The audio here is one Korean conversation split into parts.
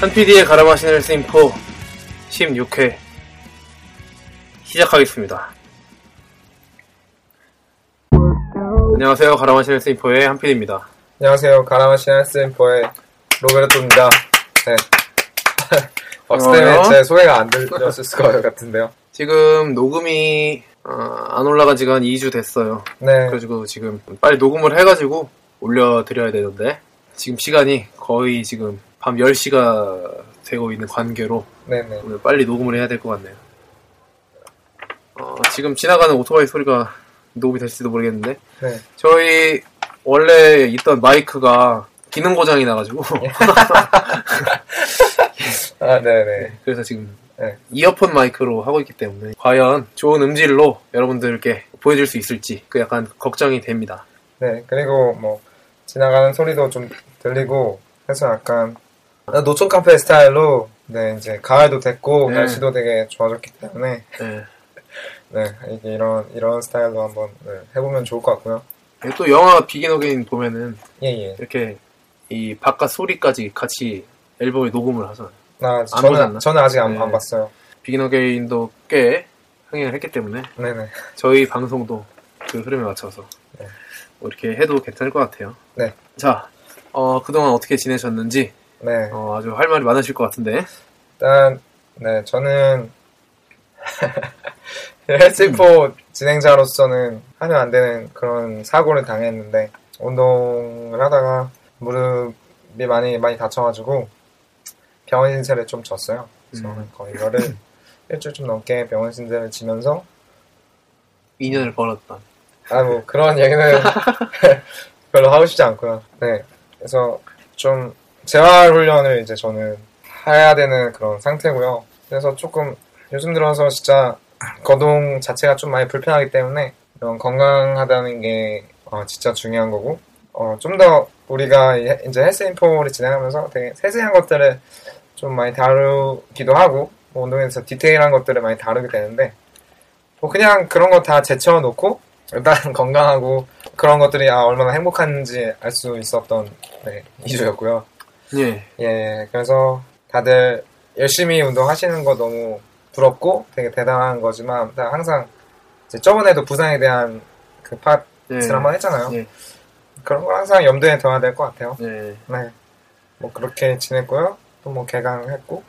한 PD의 갈아마신 헬스인포 16회 시작하겠습니다. 안녕하세요. 갈아마신 헬스인포의 한 PD입니다. 안녕하세요. 가라마시 헬스인포의 로베르토입니다. 네. 박수 때문에. 제 소개가 안 들렸을 것 같은데요. 지금 녹음이 어, 안 올라간 지가 한 2주 됐어요. 네. 그래가지고 지금 빨리 녹음을 해가지고 올려드려야 되는데 지금 시간이 거의 지금 밤 10시가 되고 있는 관계로 네네. 오늘 빨리 녹음을 해야 될 것 같네요. 어, 지금 지나가는 오토바이 소리가 녹음이 될지도 모르겠는데 네. 저희 원래 있던 마이크가 기능 고장이 나가지고 아, 네네. 그래서 지금 네. 이어폰 마이크로 하고 있기 때문에 과연 좋은 음질로 여러분들께 보여줄 수 있을지 그 약간 걱정이 됩니다. 네. 그리고 뭐, 지나가는 소리도 좀 들리고 해서 약간 노천 카페 스타일로 네, 이제 가을도 됐고 네. 날씨도 되게 좋아졌기 때문에 네. 네, 이게 이런, 이런 스타일로 한번 네, 해보면 좋을 것 같고요. 또 영화 비긴 어게인 보면은 예, 예. 이렇게 이 바깥 소리까지 같이 앨범에 녹음을 하잖아요. 나, 안 보셨나? 저는, 저는 아직 안, 네. 안 봤어요. 비긴 어게인도 꽤 흥행을 했기 때문에 네네. 저희 방송도 그 흐름에 맞춰서 네. 뭐 이렇게 해도 괜찮을 것 같아요. 네. 자, 어, 그동안 어떻게 지내셨는지 네. 어, 아주 할 말이 많으실 것 같은데. 일단 네 저는 헬스포 진행자로서는 하면 안 되는 그런 사고를 당했는데 운동을 하다가 무릎이 많이 많이 다쳐가지고 병원 신세를 좀 졌어요. 그래서 음. 거의 열흘 일주일 좀 넘게 병원 신세를 지면서 2년을 벌었던. 아뭐 그런 얘기는 별로 하고 싶지 않고요. 네 그래서 좀 재활 훈련을 이제 저는 해야 되는 그런 상태고요. 그래서 조금 요즘 들어서 진짜 거동 자체가 좀 많이 불편하기 때문에 이런 건강하다는 게 어, 진짜 중요한 거고 좀더 우리가 이- 이제 헬스 인포를 진행하면서 되게 세세한 것들을 좀 많이 다루기도 하고 뭐 운동에서 디테일한 것들을 많이 다루게 되는데 뭐 그냥 그런 거 다 제쳐 놓고 일단 건강하고 그런 것들이 아, 얼마나 행복한지 알 수 있었던 네, 2주였고요. 예. 예, 그래서 다들 열심히 운동하시는 거 너무 부럽고 되게 대단한 거지만 항상 이제 저번에도 부상에 대한 그 팟을 예. 한번 했잖아요. 예. 그런 걸 항상 염두에 둬야 될 것 같아요. 예. 네. 뭐 그렇게 지냈고요. 또 뭐 개강했고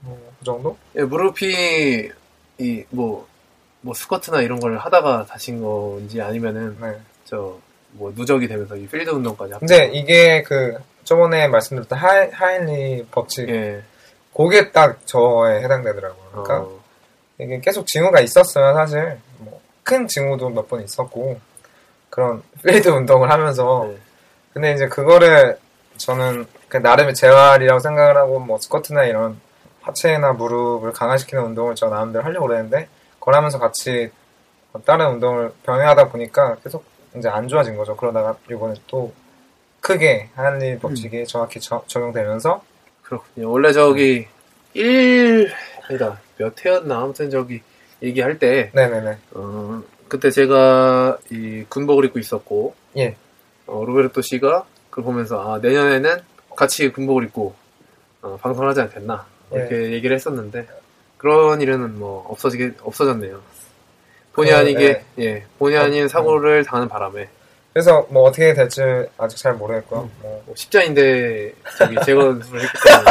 뭐 그 정도? 예, 무릎이 이뭐뭐 스쿼트나 이런 걸 하다가 다친 건지 아니면은 네. 저뭐 누적이 되면서 이 필드 운동까지 합 근데 이게 그 저번에 말씀드렸던 하, 하인리히 법칙 예. 그게 딱 저에 해당되더라고요. 그러니까 어, 이게 계속 징후가 있었어요, 사실. 뭐, 큰 징후도 몇 번 있었고, 그런 필드 운동을 하면서. 네. 근데 이제 그거를 저는 그 나름의 재활이라고 생각을 하고, 뭐, 스쿼트나 이런 하체나 무릎을 강화시키는 운동을 저 나름대로 하려고 그랬는데, 그걸 하면서 같이 다른 운동을 병행하다 보니까 계속 이제 안 좋아진 거죠. 그러다가 이번에 또 크게 한리 법칙이 정확히 저- 적용되면서, 그렇군요. 원래 저기 1 아니다 몇 회였나 아무튼 저기 얘기할 때 네네네. 어, 그때 제가 이 군복을 입고 있었고 예. 어, 로베르토 씨가 그걸 보면서 아 내년에는 같이 군복을 입고 어, 방송을 하지 않겠나 이렇게 얘기를 했었는데 그런 일은 뭐 없어지게 없어졌네요. 본의 그, 아니게 예 본의 아닌 사고를 당하는 바람에 그래서 뭐 어떻게 될지 아직 잘 모르겠고요. 뭐. 뭐 십자인대 저기 재건수를 했기 때문에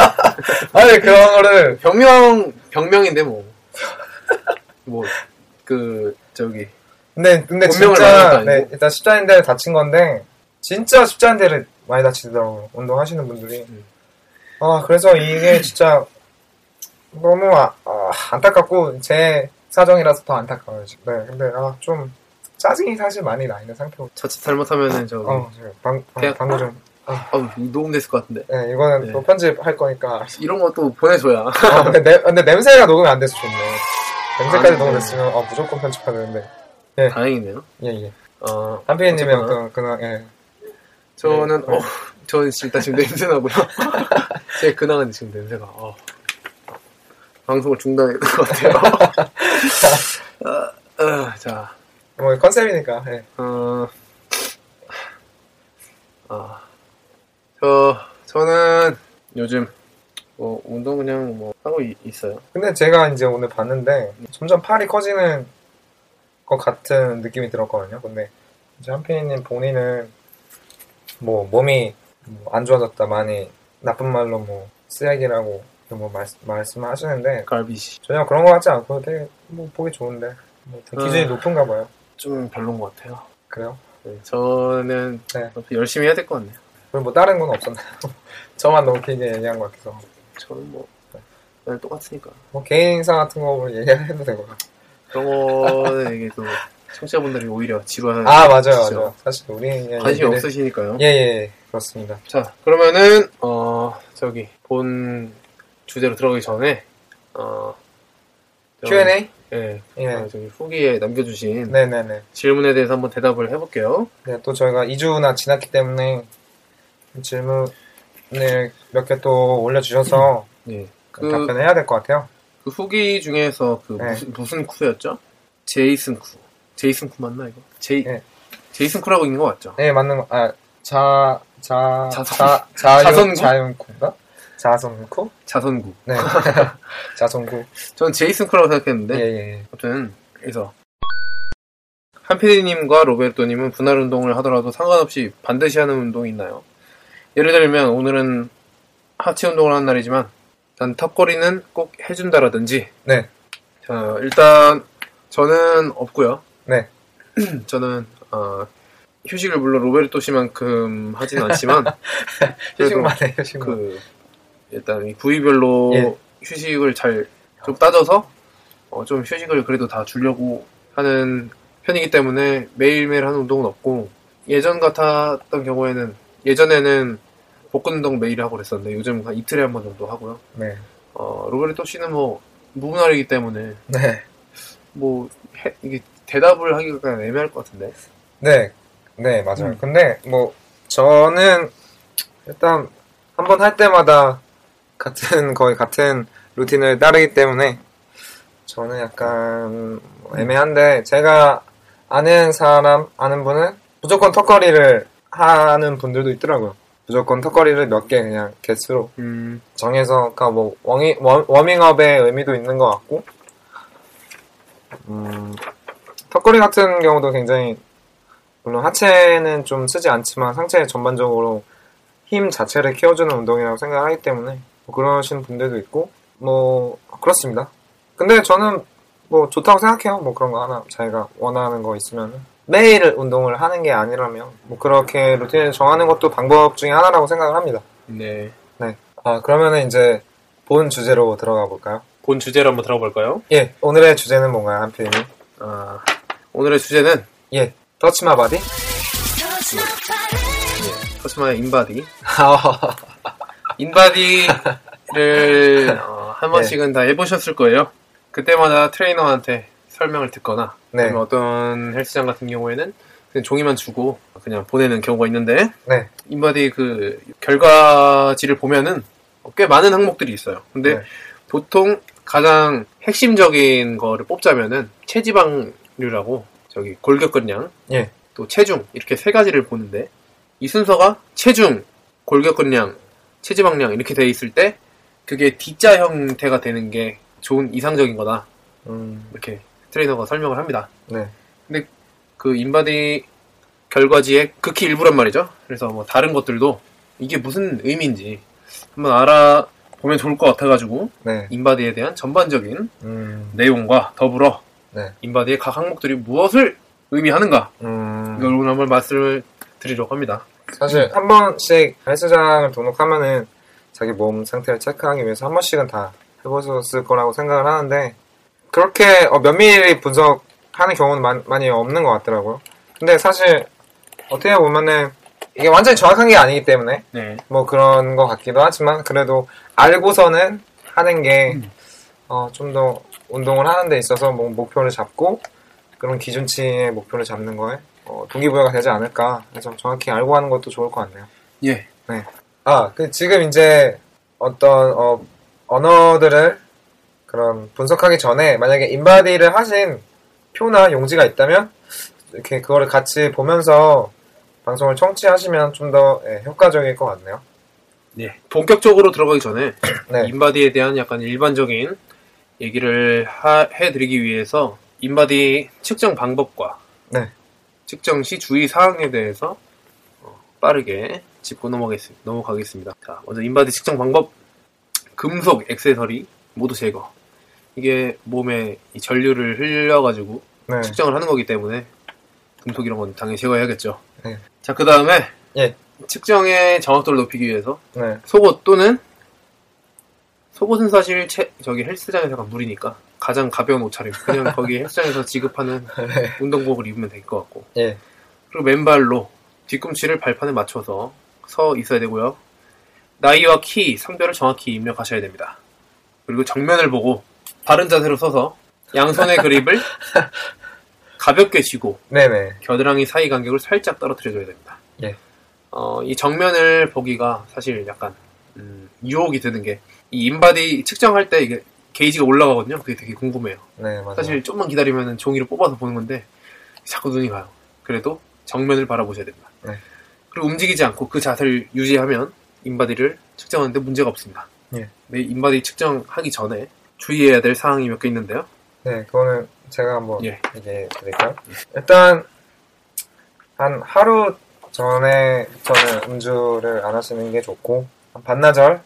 아니 그런 거를 병명 병명인데 뭐 뭐 그 저기 근데 근데 진짜? 네, 일단 십자인대를 다친 건데 진짜 십자인대를 많이 다치더라고요. 운동하시는 분들이. 음. 아 그래서 이게 진짜 너무 아, 아, 안타깝고 제 사정이라서 더 안타까워요. 지금. 네, 근데 아, 좀 짜증이 사실 많이 나 있는 상태고. 자칫 잘못하면은 저기 어, 지금 방, 어, 그냥- 방금 좀. 아우 녹음됐을 것 같은데 네, 이거는 네. 또 편집할 거니까. 이런 것도 보내줘야 어, 근데, 내, 근데 냄새가 녹음이 안 돼서 좋네. 냄새까지 아, 네. 녹음됐으면 어, 무조건 편집해야 되는데. 다행이네요. 예, 예. 어, 한피디님의. 어떤 근황, 예. 저는 네. 어 저는 일단 지금 냄새 나고요. 제 근황은 지금 냄새가 어, 방송을 중단해야 될 것 같아요. 어, 어, 자, 뭐 컨셉이니까. 예. 어, 아, 저 저는 요즘 뭐 운동 그냥 뭐 하고 이- 있어요. 근데 제가 이제 오늘 봤는데 점점 팔이 커지는 것 같은 느낌이 들었거든요. 근데 이제 한피디님 본인은 뭐 몸이 뭐안 좋아졌다 많이 나쁜 말로 뭐 쓰레기라고 뭐 말, 말씀을 하시는데 갈비시 전혀 그런 것 같지 않고 되게 뭐 보기 좋은데 뭐 되게 기준이 아. 높은가 봐요. 좀 별론 것 같아요. 그래요? 네, 저는 네. 열심히 해야 될 것 같네요. 그리고 뭐 다른 건 없었나요? 저만 너무 길게 얘기한 것 같아서 저는 뭐 그냥 똑같으니까. 뭐 개인사 같은 거 얘기해도 되고요. 그런 거는 이게 또 청취자분들이 오히려 지루한 아 맞아요 진짜. 맞아요. 사실 우리 관심이 얘기를- 없으시니까요. 예, 예, 그렇습니다. 자 그러면은 어 저기 본 주제로 들어가기 전에 어 저- Q&A? 예, 예. 어, 저기 후기에 남겨주신 네네네. 질문에 대해서 한번 대답을 해볼게요. 네, 또 저희가 2주나 지났기 때문에 질문을 몇 개 또 올려주셔서 예. 그, 답변을 해야 될 것 같아요. 그 후기 중에서 그 네. 무슨 무슨 쿠였죠? 제이슨 쿠. 제이슨 쿠 맞나 이거? 제이 네. 제이슨 쿠라고 있는 거 맞죠? 네, 맞는 거, 아, 자, 자, 자선- 자, 자윤, 자선구? 자윤 쿠인가? 자선쿠? 자선구. 네. 자선쿠. 저는 제이슨 쿠라고 생각했는데 예, 예, 예. 아무튼 그래서 한피디님과 로베르토님은 분할 운동을 하더라도 상관없이 반드시 하는 운동이 있나요? 예를 들면 오늘은 하체 운동을 하는 날이지만 난 턱걸이는 꼭 해준다라든지 네. 자 일단 저는 없고요. 네. 저는 어, 휴식을 물론 로베르토 씨만큼 하진 않지만 휴식만 해, 휴식만. 그 일단 이 부위별로 예. 휴식을 잘 좀 따져서 어, 좀 휴식을 그래도 다 주려고 하는 편이기 때문에 매일매일 하는 운동은 없고 예전 같았던 경우에는 예전에는 복근 운동 매일 하고 그랬었는데 요즘 한 이틀에 한 번 정도 하고요. 네. 어, 로베르토 씨는 뭐 무분할이기 때문에 네. 뭐 해- 이게 대답을 하기가 약간 애매할 것 같은데. 네. 네, 맞아요. 음. 근데, 뭐, 저는, 일단, 한 번 할 때마다 같은, 거의 같은 루틴을 따르기 때문에, 저는 약간, 뭐 애매한데, 제가 아는 사람, 아는 분은 무조건 턱걸이를 하는 분들도 있더라고요. 무조건 턱걸이를 몇 개 그냥 개수로 음, 정해서, 그니까 뭐, 워밍, 워- 워밍업의 의미도 있는 것 같고, 음, 턱걸이 같은 경우도 굉장히, 물론 하체는 좀 쓰지 않지만 상체 전반적으로 힘 자체를 키워주는 운동이라고 생각하기 때문에, 뭐 그러신 분들도 있고, 뭐, 그렇습니다. 근데 저는 뭐 좋다고 생각해요. 뭐 그런 거 하나 자기가 원하는 거 있으면. 매일 운동을 하는 게 아니라면, 뭐 그렇게 루틴을 정하는 것도 방법 중에 하나라고 생각을 합니다. 네. 아, 그러면은 이제 본 주제로 들어가 볼까요? 본 주제로 한번 들어볼까요? 예, 오늘의 주제는 뭔가요, 한피디님? 아, 오늘의 주제는 예, touch my body? touch my 인바디. 아, 인바디를 어, 한 번씩은 다 해보셨을 거예요. 그때마다 트레이너한테 설명을 듣거나 네, 어떤 헬스장 같은 경우에는 그냥 종이만 주고 그냥 보내는 경우가 있는데 네, 인바디 그 결과지를 보면은 꽤 많은 항목들이 있어요. 근데 네. 보통 가장 핵심적인 거를 뽑자면은 체지방률하고 저기 골격근량 예, 또 체중 이렇게 세 가지를 보는데 이 순서가 체중, 골격근량, 체지방량 이렇게 돼 있을 때 그게 D자 형태가 되는 게 좋은 이상적인 거다 음, 이렇게 트레이너가 설명을 합니다. 네, 그 인바디 결과지의 극히 일부란 말이죠. 그래서 뭐 다른 것들도 이게 무슨 의미인지 한번 알아보면 좋을 것 같아가지고 네, 인바디에 대한 전반적인 음, 내용과 더불어 네. 인바디의 각 항목들이 무엇을 의미하는가 음, 이걸 오늘 한번 말씀을 드리려고 합니다. 사실 한 번씩 헬스장을 등록하면은 자기 몸 상태를 체크하기 위해서 한 번씩은 다 해보셨을 거라고 생각을 하는데 그렇게 어, 면밀히 분석하는 경우는 많- 많이 없는 것 같더라고요. 근데 사실 어떻게 보면은 이게 완전히 정확한 게 아니기 때문에 네. 뭐 그런 것 같기도 하지만 그래도 알고서는 하는 게 좀더 운동을 하는 데 있어서 뭐 목표를 잡고 그런 기준치의 목표를 잡는 거에 어, 동기부여가 되지 않을까 그래서 정확히 알고 하는 것도 좋을 것 같네요. 예. 아, 그 지금 이제 어떤 어, 언어들을 그런 분석하기 전에 만약에 인바디를 하신 표나 용지가 있다면 이렇게 그거를 같이 보면서 방송을 청취하시면 좀더 예, 효과적일 것 같네요. 네. 본격적으로 들어가기 전에 네, 인바디에 대한 약간 일반적인 얘기를 하- 해드리기 위해서 인바디 측정 방법과 네. 측정 시 주의 사항에 대해서 어, 빠르게 짚고 넘어가겠- 넘어가겠습니다. 자, 먼저 인바디 측정 방법. 금속 액세서리 모두 제거. 이게 몸에 이 전류를 흘려가지고 네, 측정을 하는 거기 때문에 금속 이런 건 당연히 제거해야겠죠. 네. 자, 그 다음에 예. 측정의 정확도를 높이기 위해서 네, 속옷 또는 속옷은 사실 채- 저기 헬스장에서 약간 무리니까 가장 가벼운 옷차림 그냥 거기 헬스장에서 지급하는 네. 운동복을 입으면 될 것 같고 예, 그리고 맨발로 뒤꿈치를 발판에 맞춰서 서 있어야 되고요 나이와 키, 성별을 정확히 입력하셔야 됩니다 그리고 정면을 보고 바른 자세로 서서 양손의 그립을 가볍게 쥐고 네네, 겨드랑이 사이 간격을 살짝 떨어뜨려줘야 됩니다. 예. 어, 이 정면을 보기가 사실 약간 음, 유혹이 드는 게 이 인바디 측정할 때 이게 게이지가 올라가거든요. 그게 되게 궁금해요. 네 맞아요. 사실 좀만 기다리면 종이를 뽑아서 보는 건데 자꾸 눈이 가요. 그래도 정면을 바라보셔야 됩니다. 네. 그리고 움직이지 않고 그 자세를 유지하면 인바디를 측정하는데 문제가 없습니다. 예. 네, 인바디 측정하기 전에 주의해야 될 사항이 몇 개 있는데요. 네, 그거는 제가 한번 예. 얘기해 드릴까요? 일단 한 하루 전에부터는 음주를 안 하시는 게 좋고 한 반나절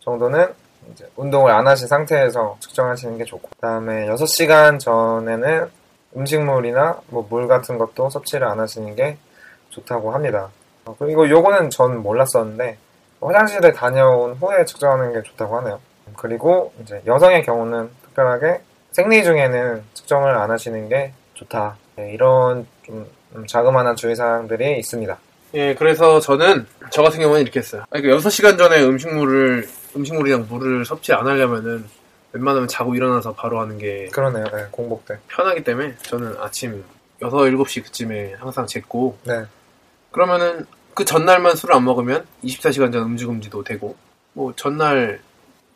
정도는 이제 운동을 안 하신 상태에서 측정하시는 게 좋고 그다음에 6시간 전에는 음식물이나 뭐 물 같은 것도 섭취를 안 하시는 게 좋다고 합니다. 어, 그리고 요거는 전 몰랐었는데 화장실에 다녀온 후에 측정하는 게 좋다고 하네요. 그리고 이제 여성의 경우는 특별하게 생리 중에는 측정을 안 하시는 게 좋다. 네, 이런 좀 음, 자그마한 주의사항들이 있습니다. 예, 그래서 저는 저 같은 경우는 이렇게 했어요. 아니, 그 6시간 전에 음식물을 음식물이랑 물을 섭취 안 하려면은 웬만하면 자고 일어나서 바로 하는 게 그러네요. 네, 공복 때. 편하기 때문에 저는 아침 6, 7시 그쯤에 항상 쟀고 네. 그러면은 그 전날만 술을 안 먹으면 24시간 전 음주 금지도 되고 뭐 전날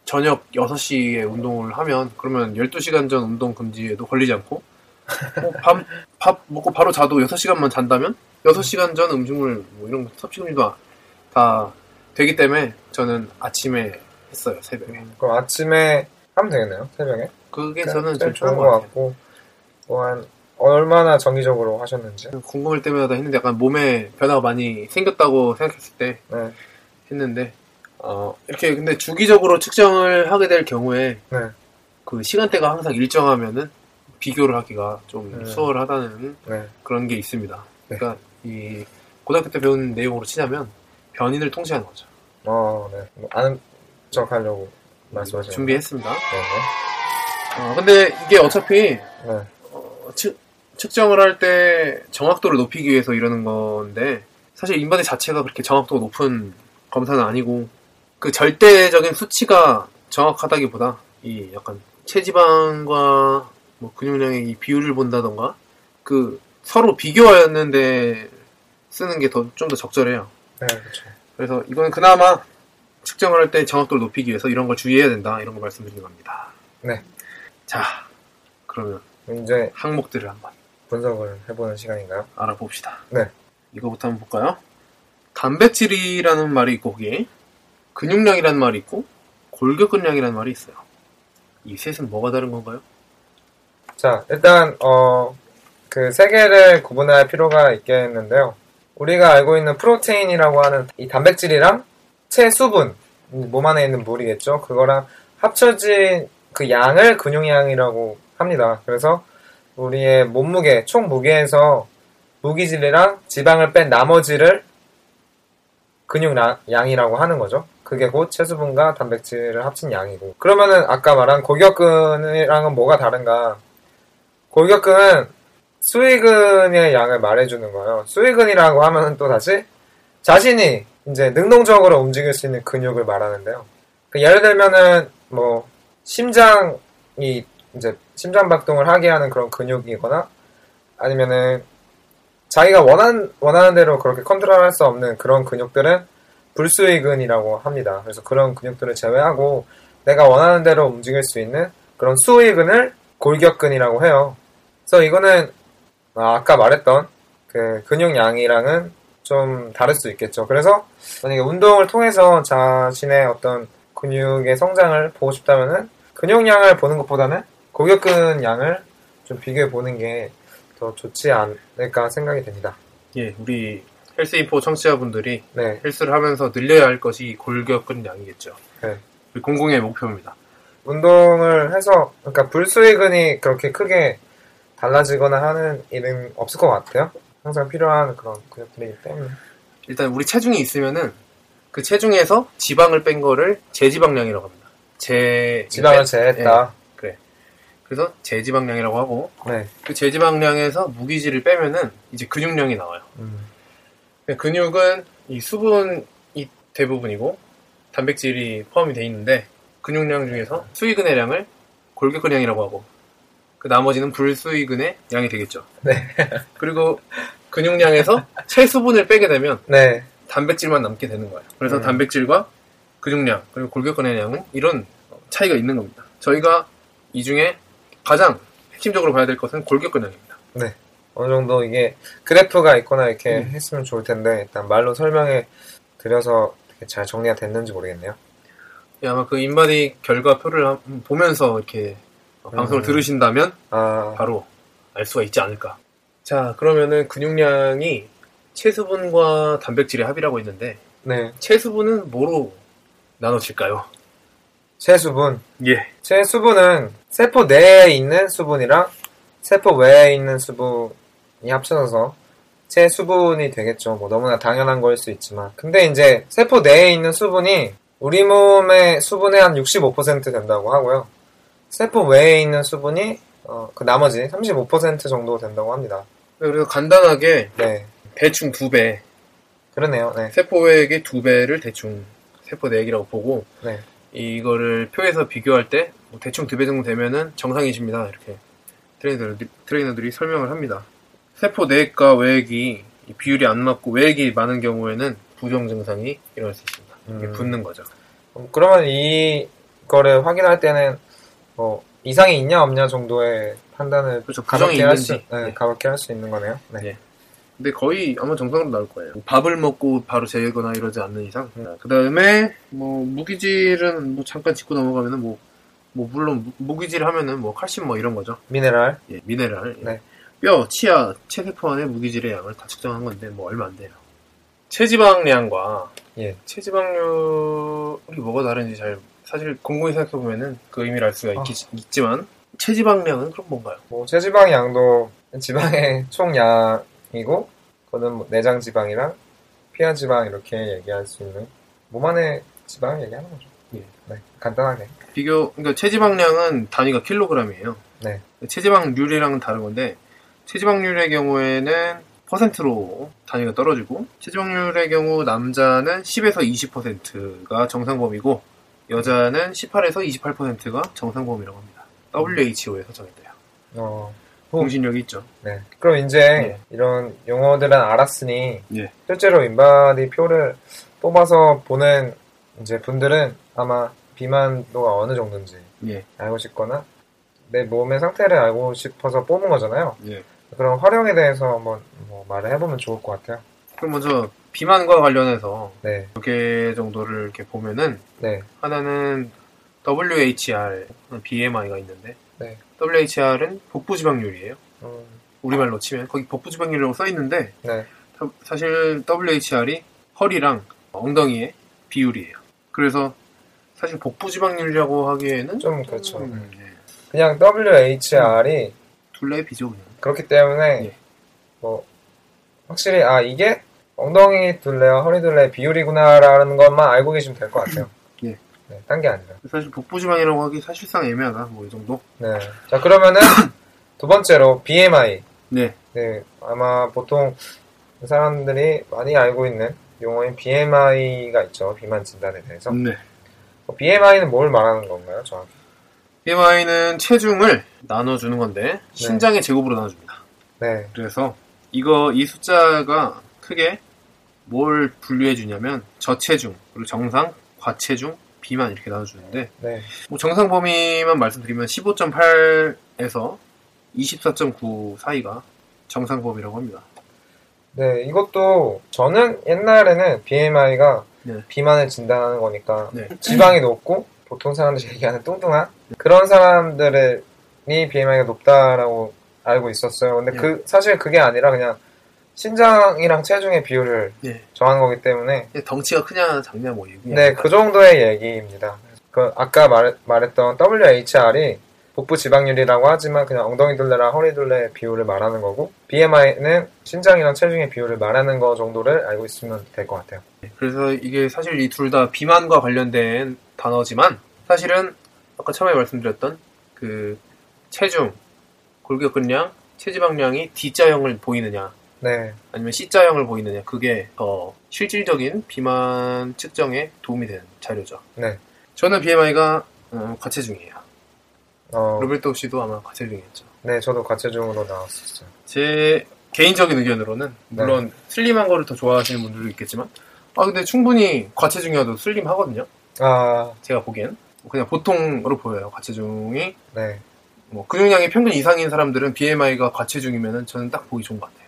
저녁 6시에 운동을 하면 그러면 12시간 전 운동 금지에도 걸리지 않고 뭐 밤, 밥 먹고 바로 자도 6시간만 잔다면 6시간 전 음식물 뭐 이런 거 섭취 금지도 다 되기 때문에 저는 아침에 했어요 새벽에 그럼 아침에 하면 되겠네요. 새벽에. 그게 저는 제일 좋은 것 같고 또한 얼마나 정기적으로 하셨는지. 궁금할 때마다 했는데 약간 몸에 변화가 많이 생겼다고 생각했을 때 네. 했는데 어, 이렇게 근데 주기적으로 측정을 하게 될 경우에 네. 그 시간대가 항상 일정하면은 비교를 하기가 좀 음. 수월하다는 네. 그런 게 있습니다. 네. 그러니까 이 고등학교 때 배운 내용으로 치자면 변인을 통제하는 거죠. 어, 네. 뭐 아는 척 하려고 말씀하시는 준비했습니다. 네. 어, 근데 이게 어차피 네. 네. 어, 측, 측정을 할 때 정확도를 높이기 위해서 이러는 건데 사실 인바디 자체가 그렇게 정확도가 높은 검사는 아니고 그 절대적인 수치가 정확하다기보다 이 약간 체지방과 뭐 근육량의 이 비율을 본다던가 그 서로 비교하는데 쓰는 게 더 좀 더 적절해요. 네, 그렇죠. 그래서 이거는 그나마 측정을 할 때 정확도를 높이기 위해서 이런 걸 주의해야 된다 이런 걸 말씀드리는 겁니다. 네. 자 그러면 이제 항목들을 한번 분석을 해보는 시간인가요? 알아봅시다. 네. 이거부터 한번 볼까요? 단백질이라는 말이 있고 거기에 근육량이라는 말이 있고 골격근량이라는 말이 있어요. 이 셋은 뭐가 다른 건가요? 자, 일단 어, 그 세 개를 구분할 필요가 있겠는데요. 우리가 알고 있는 프로테인이라고 하는 이 단백질이랑 체수분, 몸 안에 있는 물이겠죠. 그거랑 합쳐진 그 양을 근육량이라고 합니다. 그래서 우리의 몸무게, 총 무게에서 무기질이랑 지방을 뺀 나머지를 근육 라- 양이라고 하는 거죠. 그게 곧 체수분과 단백질을 합친 양이고. 그러면은 아까 말한 골격근이랑은 뭐가 다른가? 골격근은 수위근의 양을 말해주는 거예요. 수위근이라고 하면은 또 다시 자신이 이제 능동적으로 움직일 수 있는 근육을 말하는데요. 그 예를 들면은 뭐 심장이 이제 심장 박동을 하게 하는 그런 근육이거나 아니면은 자기가 원하는 원하는 대로 그렇게 컨트롤할 수 없는 그런 근육들은 불수익근이라고 합니다. 그래서 그런 근육들을 제외하고 내가 원하는 대로 움직일 수 있는 그런 수익근을 골격근이라고 해요. 그래서 이거는 아, 아까 말했던 그 근육량이랑은 좀 다를 수 있겠죠. 그래서 만약에 운동을 통해서 자신의 어떤 근육의 성장을 보고 싶다면은 근육량을 보는 것보다는 골격근 양을 좀 비교해 보는 게 더 좋지 않을까 생각이 됩니다. 예, 우리 헬스인포 청취자분들이 네, 헬스를 하면서 늘려야 할 것이 골격근 양이겠죠. 네. 공공의 목표입니다. 운동을 해서 그러니까 불수익근이 그렇게 크게 달라지거나 하는 일은 없을 것 같아요. 항상 필요한 그런 근육들이기 때문에. 일단 우리 체중이 있으면은 그 체중에서 지방을 뺀 거를 제지방량이라고 합니다. 제 지방을 뺀- 제했다. 예, 그래. 그래서 제지방량이라고 하고 네. 그 제지방량에서 무기질을 빼면은 이제 근육량이 나와요. 음, 근육은 이 수분이 대부분이고 단백질이 포함이 돼 있는데 근육량 중에서 수익근의 양을 골격근량이라고 하고 그 나머지는 불수익근의 양이 되겠죠. 네. 그리고 근육량에서 체수분을 빼게 되면 네. 단백질만 남게 되는 거예요. 그래서 음. 단백질과 근육량 그리고 골격근의 양은 이런 차이가 있는 겁니다. 저희가 이 중에 가장 핵심적으로 봐야 될 것은 골격근량입니다. 어느 정도 이게 그래프가 있거나 이렇게 음. 했으면 좋을 텐데 일단 말로 설명해 드려서 잘 정리가 됐는지 모르겠네요. 예, 아마 그 인바디 결과표를 한- 보면서 이렇게 어, 방송을 음. 들으신다면 아, 바로 알 수가 있지 않을까. 자, 그러면은 근육량이 체수분과 단백질의 합이라고 했는데 네. 체수분은 뭐로 나눠질까요? 체수분. 예. 체수분은 세포 내에 있는 수분이랑 세포 외에 있는 수분이 합쳐져서 체수분이 되겠죠. 뭐 너무나 당연한 거일 수 있지만. 근데 이제 세포 내에 있는 수분이 우리 몸의 수분의 한 65% 된다고 하고요. 세포 외에 있는 수분이 어, 그 나머지 35% 정도 된다고 합니다. 그래서 간단하게 네. 대충 두 배, 그러네요. 네. 세포액의 두 배를 대충 세포 내액이라고 보고 네. 이거를 표에서 비교할 때 뭐 대충 두 배 정도 되면은 정상이십니다. 이렇게 트레이너들이, 트레이너들이 설명을 합니다. 세포 내액과 외액이 이 비율이 안 맞고 외액이 많은 경우에는 부종 증상이 일어날 수 있습니다. 음. 붓는 거죠. 음, 그러면 이거를 확인할 때는 뭐 이상이 있냐 없냐 정도의 판단을 그렇죠. 가볍게 할 수. 네, 네. 가볍게 할 수 있는 거네요. 네. 네. 근데 거의 아마 정상으로 나올 거예요. 밥을 먹고 바로 재거나 이러지 않는 이상. 음. 그 다음에 뭐 무기질은 뭐 잠깐 짚고 넘어가면은 뭐, 뭐 물론 무- 무기질 하면은 뭐 칼슘 뭐 이런 거죠. 미네랄. 예, 미네랄. 예. 네. 뼈, 치아, 체세포 안의 무기질의 양을 다 측정한 건데 뭐 얼마 안 돼요. 체지방량과 예. 체지방률이 뭐가 다른지 잘 사실 곰곰이 생각해 보면은 그 의미를 알 수가 있, 있지만 체지방량은 그럼 뭔가요? 뭐 체지방 양도 지방의 총량이고 그거는 뭐 내장 지방이랑 피하 지방 이렇게 얘기할 수 있는 몸 안의 지방을 얘기하는 거죠. 예. 네. 간단하게. 비교, 그러니까 체지방량은 단위가 킬로그램이에요. 네. 체지방률이랑은 다른 건데, 체지방률의 경우에는 퍼센트로 단위가 떨어지고, 체지방률의 경우 남자는 10에서 20%가 정상 범위고, 여자는 18에서 28%가 정상범위라고 합니다. WHO에서 정했대요. 어, 공신력이 있죠. 네. 그럼 이제 예. 이런 용어들은 알았으니 예. 실제로 인바디 표를 뽑아서 보는 이제 분들은 아마 비만도가 어느 정도인지 예, 알고 싶거나 내 몸의 상태를 알고 싶어서 뽑은 거잖아요. 예. 그런 활용에 대해서 한번 뭐 말을 해보면 좋을 것 같아요. 그럼 먼저, 비만과 관련해서 네, 몇개 정도를 이렇게 보면은, 네, 하나는 WHR, BMI가 있는데, 네. WHR은 복부 지방률이에요. 음, 우리말로 치면 거기 복부 지방률이라고 써 있는데 네, 사- 사실 WHR이 허리랑 엉덩이의 비율이에요. 그래서 사실 복부 지방률이라고 하기에는 좀 그렇죠. 음, 예. 그냥 WHR이 둘레의 비죠 그냥. 그렇기 때문에 예. 뭐 확실히 아 이게 엉덩이 둘레와 허리 둘레의 비율이구나라는 것만 알고 계시면 될 것 같아요. 예. 네, 딴 게 아니라. 사실 복부 지방이라고 하기 사실상 애매하다. 뭐 이 정도. 네. 자 그러면은 두 번째로 BMI. 네. 네, 아마 보통 사람들이 많이 알고 있는 용어인 BMI가 있죠. 비만 진단에 대해서. 네. BMI는 뭘 말하는 건가요, 정확히? BMI는 체중을 나눠주는 건데 신장의 제곱으로 나눠줍니다. 네, 그래서 이거 이 숫자가 크게 뭘 분류해 주냐면 저체중 그리고 정상, 과체중, 비만 이렇게 나눠주는데 네, 뭐 정상 범위만 말씀드리면 15.8에서 24.9 사이가 정상 범위라고 합니다. 네. 이것도 저는 옛날에는 BMI가 네. 비만을 진단하는 거니까 네. 지방이 높고 보통 사람들이 얘기하는 뚱뚱한 그런 사람들이 BMI가 높다라고 알고 있었어요. 근데 네. 그 사실 그게 아니라 그냥 신장이랑 체중의 비율을 네. 정하는 거기 때문에 덩치가 크냐 작냐 뭐 얘기. 네, 그 정도의 얘기입니다. 그 아까 말, 말했던 WHR이 복부 지방률이라고 하지만 그냥 엉덩이 둘레랑 허리 둘레의 비율을 말하는 거고 BMI는 신장이랑 체중의 비율을 말하는 거 정도를 알고 있으면 될 것 같아요. 그래서 이게 사실 이 둘 다 비만과 관련된 단어지만 사실은 아까 처음에 말씀드렸던 그 체중, 골격근량, 체지방량이 D자형을 보이느냐 네, 아니면 C자형을 보이느냐 그게 더 실질적인 비만 측정에 도움이 되는 자료죠. 네. 저는 BMI가 어, 과체중이에요. 어, 로베르토 씨도 아마 과체중이었죠. 네, 저도 과체중으로 나왔었어요. 제 개인적인 의견으로는 물론 슬림한 거를 더 좋아하시는 분들도 있겠지만 아 근데 충분히 과체중이어도 슬림하거든요. 아, 제가 보기엔 그냥 보통으로 보여요. 과체중이 네, 뭐 근육량이 평균 이상인 사람들은 BMI가 과체중이면은 저는 딱 보기 좋은 것 같아요.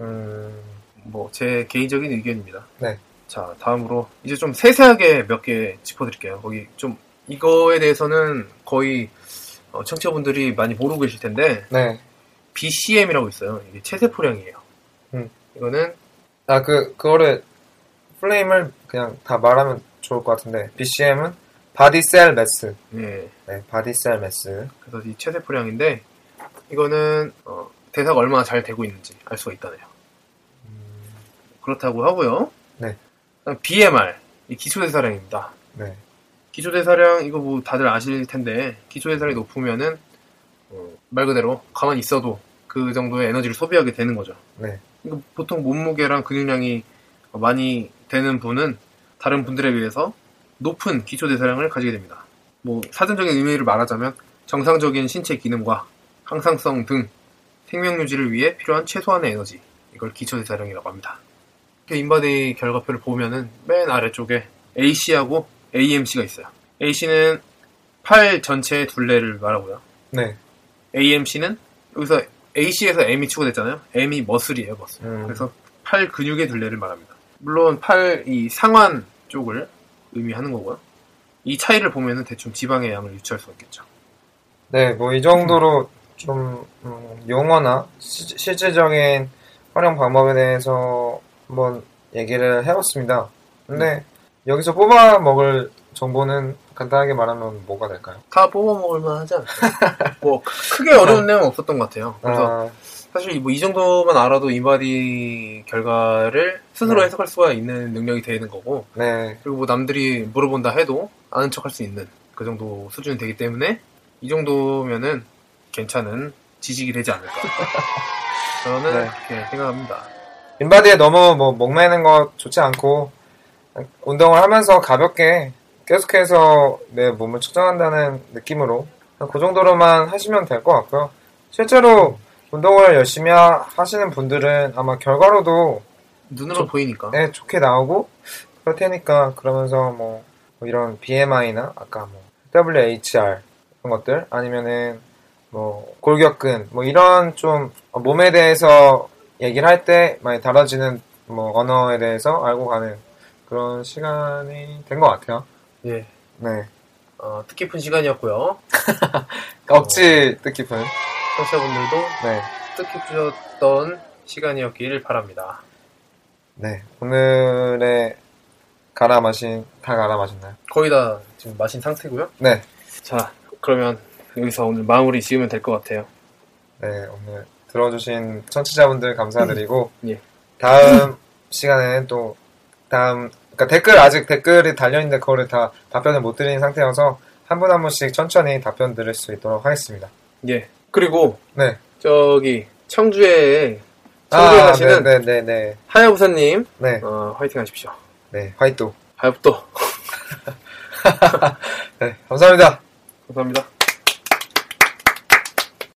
음, 뭐 제 개인적인 의견입니다. 네. 자 다음으로 이제 좀 세세하게 몇 개 짚어드릴게요. 거기 좀 이거에 대해서는 거의 어, 청취자분들이 많이 모르고 계실 텐데 네. BCM이라고 있어요. 이게 체세포량이에요. 음. 이거는 아, 그, 그거를 full name을 그냥 다 말하면 좋을 것 같은데 BCM은 body cell mass. 예, 네, body cell mass. 그래서 이 체세포량인데 이거는 어, 대사가 얼마나 잘 되고 있는지 알 수가 있다네요. 그렇다고 하고요. 네. BMR 이 기초대사량입니다. 네, 기초대사량 이거 뭐 다들 아실 텐데 기초대사량이 높으면은 어, 말 그대로 가만히 있어도 그 정도의 에너지를 소비하게 되는 거죠. 네. 이거 보통 몸무게랑 근육량이 많이 되는 분은 다른 분들에 비해서 높은 기초대사량을 가지게 됩니다. 뭐 사전적인 의미를 말하자면 정상적인 신체 기능과 항상성 등 생명 유지를 위해 필요한 최소한의 에너지 이걸 기초대사량이라고 합니다. 그 인바디 결과표를 보면은 맨 아래쪽에 AC하고 AMC가 있어요. AC는 팔 전체의 둘레를 말하고요. 네. AMC는 여기서 AC에서 M이 추가됐잖아요. M이 머슬이에요, 머슬. 음. 그래서 팔 근육의 둘레를 말합니다. 물론 팔 이 상완 쪽을 의미하는 거고요. 이 차이를 보면은 대충 지방의 양을 유추할 수 있겠죠. 네, 뭐 이 정도로 좀 음, 용어나 시- 실질적인 활용 방법에 대해서 한번 얘기를 해봤습니다. 근데 여기서 뽑아 먹을 정보는 간단하게 말하면 뭐가 될까요? 다 뽑아 먹을만 하지 않나요? 뭐 크- 크게 어려운 내용은 없었던 것 같아요. 그래서 아, 사실 뭐 이 정도만 알아도 인바디 결과를 스스로 네. 해석할 수가 있는 능력이 되는 거고 네, 그리고 뭐 남들이 물어본다 해도 아는 척할 수 있는 그 정도 수준이 되기 때문에 이 정도면은 괜찮은 지식이 되지 않을까. 저는 네. 그렇게 생각합니다. 인바디에 너무 뭐 목매는 거 좋지 않고 운동을 하면서 가볍게 계속해서 내 몸을 측정한다는 느낌으로 그 정도로만 하시면 될 것 같고요. 실제로 운동을 열심히 하- 하시는 분들은 아마 결과로도 눈으로 보이니까. 네, 좋게 나오고 그럴 테니까 그러면서 뭐, 뭐 이런 BMI나 아까 뭐 WHR 이런 것들 아니면은 뭐 골격근 뭐 이런 좀 몸에 대해서 얘기를 할 때 많이 다뤄지는 뭐 언어에 대해서 알고 가는 그런 시간이 된 것 같아요. 예. 네. 어, 뜻깊은 시간이었고요. 억지 뜻깊은. 청취자분들도 네. 뜻깊으셨던 시간이었길 바랍니다. 네. 오늘의 갈아 마신, 다 갈아 마셨나요? 거의 다 지금 마신 상태고요. 네. 자, 그러면 여기서 오늘 마무리 지으면 될 것 같아요. 네, 오늘 들어주신 청취자분들 감사드리고, 예. 다음 시간에는 또, 다음, 그러니까 댓글, 아직 댓글이 달려있는데 그거를 다 답변을 못 드린 상태여서, 한 분한 분씩 천천히 답변 드릴 수 있도록 하겠습니다. 예. 그리고 네. 저기 청주에 청주에 가시는 네, 네, 네, 하야부사님 네, 어, 화이팅 하십시오. 네, 화이트. 하야부또 네, 감사합니다. 감사합니다.